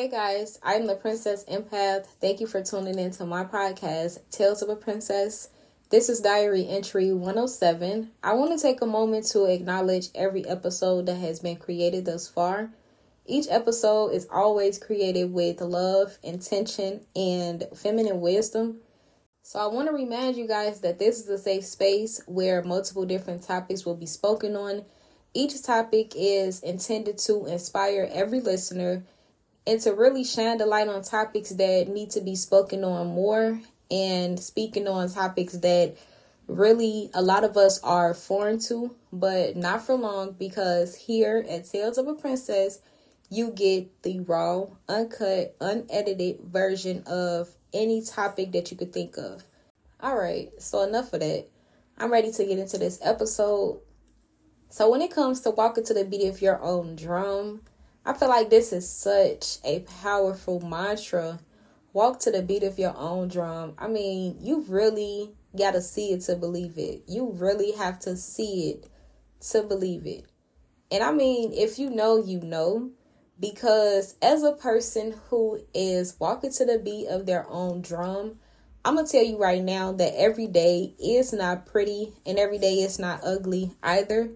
Hey guys, I'm the Princess Empath. Thank you for tuning in to my podcast, Tales of a Princess. This is Diary Entry 107. I want to take a moment to acknowledge every episode that has been created thus far. Each episode is always created with love, intention, and feminine wisdom. So, I want to remind you guys that this is a safe space where multiple different topics will be spoken on. Each topic is intended to inspire every listener and to really shine the light on topics that need to be spoken on more and speaking on topics that really a lot of us are foreign to, but not for long because here at Tales of a Princess, you get the raw, uncut, unedited version of any topic that you could think of. All right, so enough of that. I'm ready to get into this episode. So, when it comes to walking to the beat of your own drum, I feel like this is such a powerful mantra. Walk to the beat of your own drum. I mean, you really got to see it to believe it. You really have to see it to believe it. And I mean, if you know, you know, because as a person who is walking to the beat of their own drum, I'm going to tell you right now that every day is not pretty and every day is not ugly either.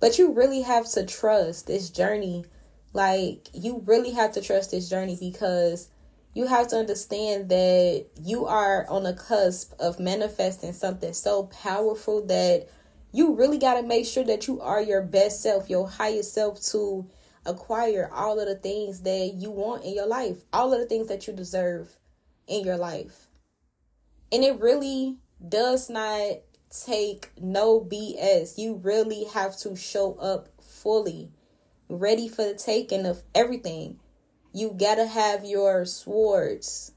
But you really have to trust this journey like, you really have to trust this journey because you have to understand that you are on the cusp of manifesting something so powerful that you really got to make sure that you are your best self, your highest self to acquire all of the things that you want in your life, all of the things that you deserve in your life. And it really does not take no BS. You really have to show up fully ready for the taking of everything. You gotta have your swords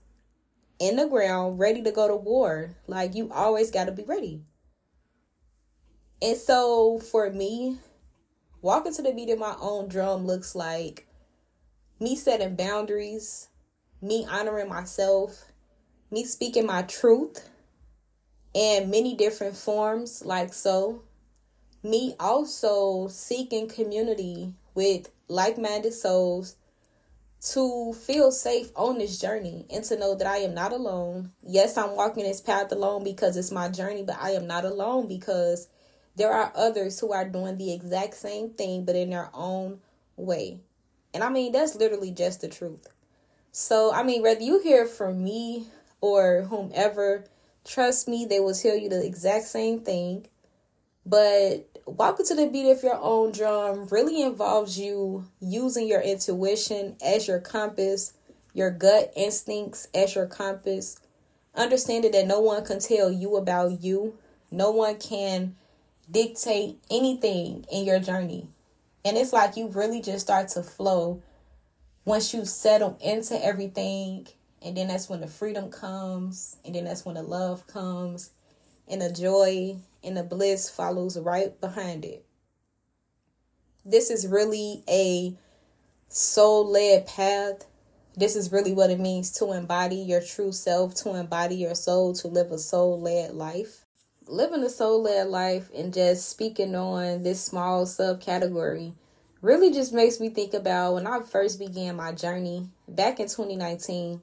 in the ground, ready to go to war. Like you always gotta be ready. And so for me, walking to the beat of my own drum looks like me setting boundaries, me honoring myself, me speaking my truth in many different forms, like so. Me also seeking community with like minded souls to feel safe on this journey and to know that I am not alone. Yes, I'm walking this path alone because it's my journey, but I am not alone because there are others who are doing the exact same thing but in their own way. And I mean, that's literally just the truth. So, I mean, whether you hear from me or whomever, trust me, they will tell you the exact same thing. But walking to the beat of your own drum really involves you using your intuition as your compass, your gut instincts as your compass, understanding that no one can tell you about you, no one can dictate anything in your journey. And it's like you really just start to flow once you settle into everything. And then that's when the freedom comes. And then that's when the love comes. And the joy and the bliss follows right behind it. This is really a soul led path. This is really what it means to embody your true self, to embody your soul, to live a soul led life. Living a soul led life and just speaking on this small subcategory really just makes me think about when I first began my journey back in 2019.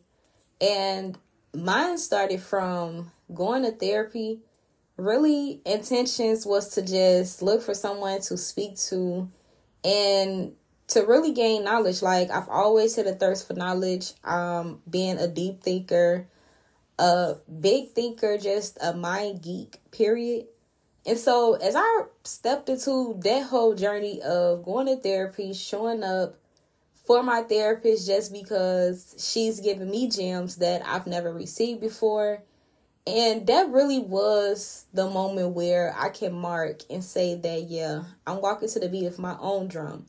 And mine started from going to therapy really intentions was to just look for someone to speak to and to really gain knowledge. Like i've always had a thirst for knowledge um being a deep thinker a big thinker just a mind geek period. And so as i stepped into that whole journey of going to therapy showing up for my therapist just because she's giving me gems that i've never received before and that really was the moment where I can mark and say that, yeah, I'm walking to the beat of my own drum.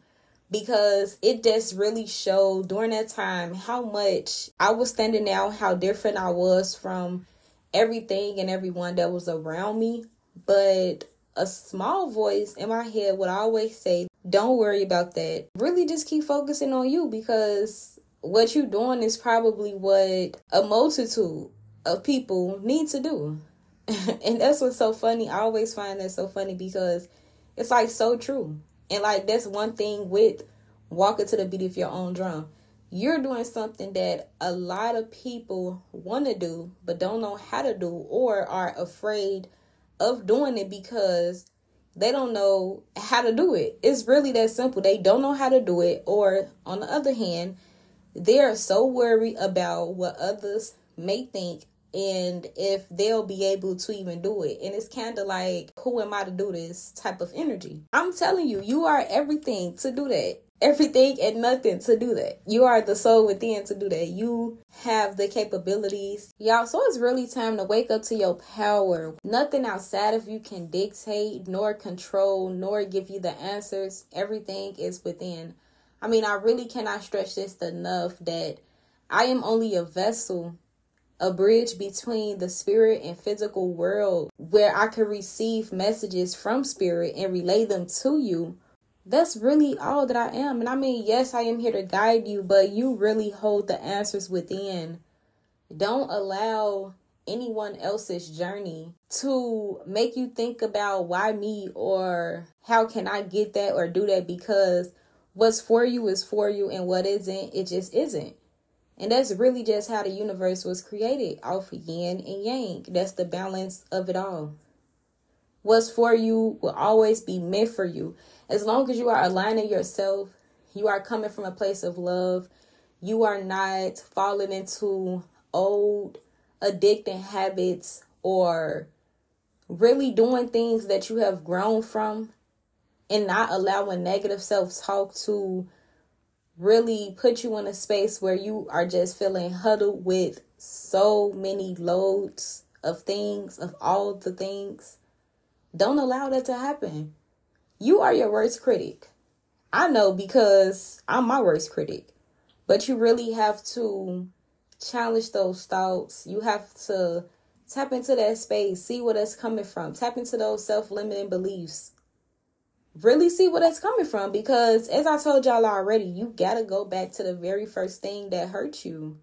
Because it just really showed during that time how much I was standing out, how different I was from everything and everyone that was around me. But a small voice in my head would always say, Don't worry about that. Really just keep focusing on you because what you're doing is probably what a multitude of people need to do. and that's what's so funny. I always find that so funny because it's like so true. And like that's one thing with walking to the beat of your own drum. you're doing something that a lot of people want to do but don't know how to do or are afraid of doing it because they don't know how to do it. It's really that simple. They don't know how to do it, or on the other hand, they're so worried about what others may think and if they'll be able to even do it. And it's kind of like, who am I to do this type of energy? I'm telling you, you are everything to do that everything and nothing to do that. You are the soul within to do that. You have the capabilities. Y'all, so it's really time to wake up to your power. Nothing outside of you can dictate, nor control, nor give you the answers. Everything is within. I mean, I really cannot stretch this enough that I am only a vessel a bridge between the spirit and physical world where I can receive messages from spirit and relay them to you that's really all that I am. And I mean, yes, I am here to guide you, but you really hold the answers within. Don't allow anyone else's journey to make you think about why me or how can I get that or do that because what's for you is for you and what isn't, it just isn't. And that's really just how the universe was created off of yin and yang. That's the balance of it all. What's for you will always be meant for you. As long as you are aligning yourself, you are coming from a place of love, you are not falling into old addicting habits or really doing things that you have grown from and not allowing negative self talk to really put you in a space where you are just feeling huddled with so many loads of things, of all the things. Don't allow that to happen. You are your worst critic. I know because I'm my worst critic. But you really have to challenge those thoughts. You have to tap into that space, see where that's coming from, tap into those self limiting beliefs. Really see where that's coming from because, as I told y'all already, you gotta go back to the very first thing that hurt you.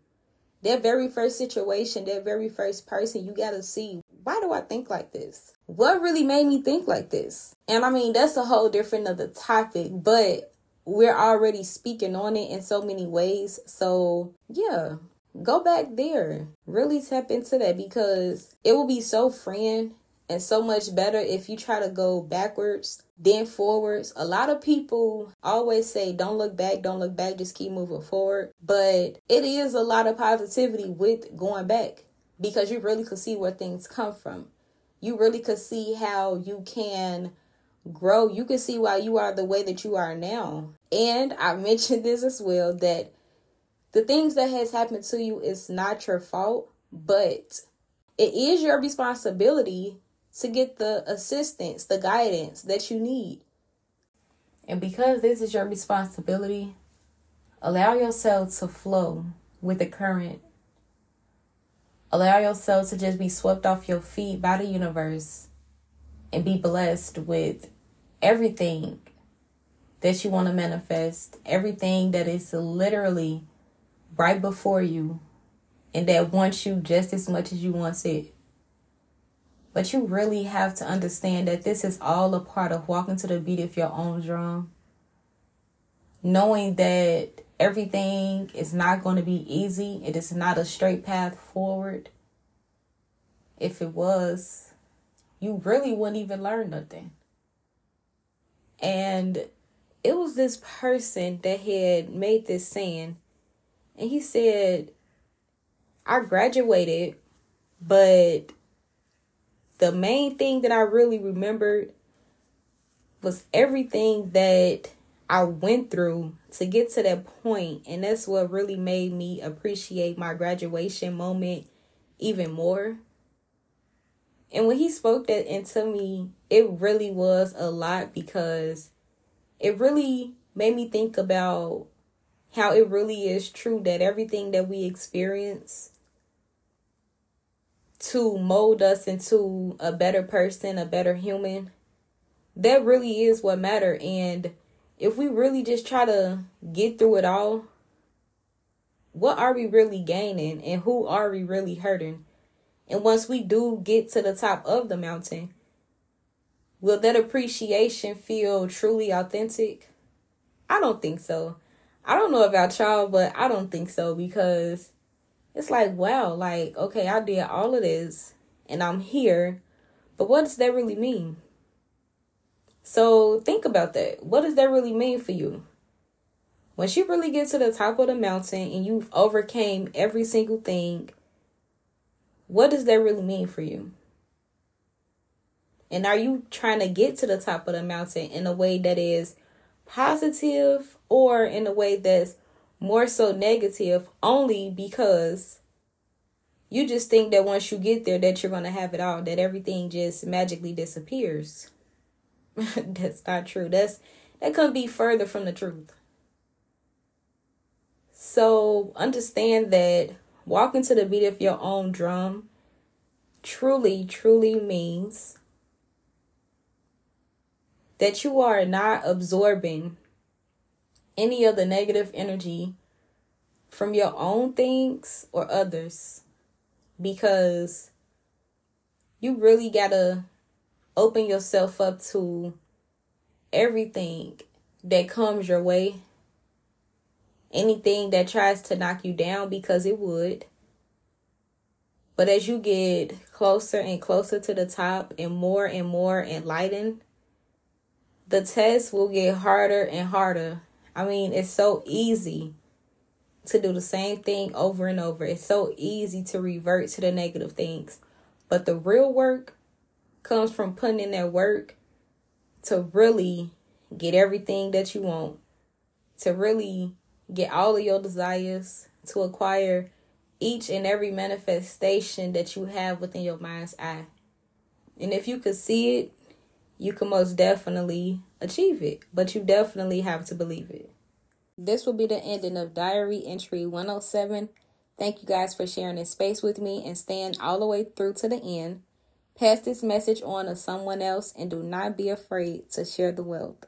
That very first situation, that very first person, you gotta see why do I think like this? What really made me think like this? And I mean, that's a whole different other topic, but we're already speaking on it in so many ways. So, yeah, go back there. Really tap into that because it will be so freeing and so much better if you try to go backwards then forwards. A lot of people always say, don't look back, don't look back, just keep moving forward. But it is a lot of positivity with going back because you really could see where things come from. You really could see how you can grow. You can see why you are the way that you are now. And I mentioned this as well that the things that has happened to you is not your fault, but it is your responsibility to get the assistance, the guidance that you need. And because this is your responsibility, allow yourself to flow with the current Allow yourself to just be swept off your feet by the universe and be blessed with everything that you want to manifest, everything that is literally right before you and that wants you just as much as you want it. But you really have to understand that this is all a part of walking to the beat of your own drum. Knowing that everything is not going to be easy. It is not a straight path forward. If it was, you really wouldn't even learn nothing. And it was this person that had made this saying, and he said, I graduated, but the main thing that I really remembered was everything that I went through to get to that point, and that's what really made me appreciate my graduation moment even more. And when he spoke that into me, it really was a lot because it really made me think about how it really is true that everything that we experience to mold us into a better person, a better human, that really is what matter and if we really just try to get through it all, what are we really gaining and who are we really hurting? And once we do get to the top of the mountain, will that appreciation feel truly authentic? I don't think so. I don't know about y'all, but I don't think so because it's like, wow, like, okay, I did all of this and I'm here, but what does that really mean? So think about that. What does that really mean for you? Once you really get to the top of the mountain and you've overcame every single thing, what does that really mean for you? And are you trying to get to the top of the mountain in a way that is positive or in a way that's more so negative only because you just think that once you get there that you're going to have it all that everything just magically disappears. That's not true. That's that could be further from the truth. So understand that walking to the beat of your own drum truly truly means that you are not absorbing any of the negative energy from your own things or others because you really got to open yourself up to everything that comes your way. Anything that tries to knock you down because it would. But as you get closer and closer to the top and more and more enlightened, the test will get harder and harder. I mean, it's so easy to do the same thing over and over. It's so easy to revert to the negative things. But the real work comes from putting in that work to really get everything that you want, to really get all of your desires, to acquire each and every manifestation that you have within your mind's eye. And if you could see it, you can most definitely achieve it, but you definitely have to believe it. This will be the ending of Diary Entry 107. Thank you guys for sharing this space with me and staying all the way through to the end. Pass this message on to someone else and do not be afraid to share the wealth.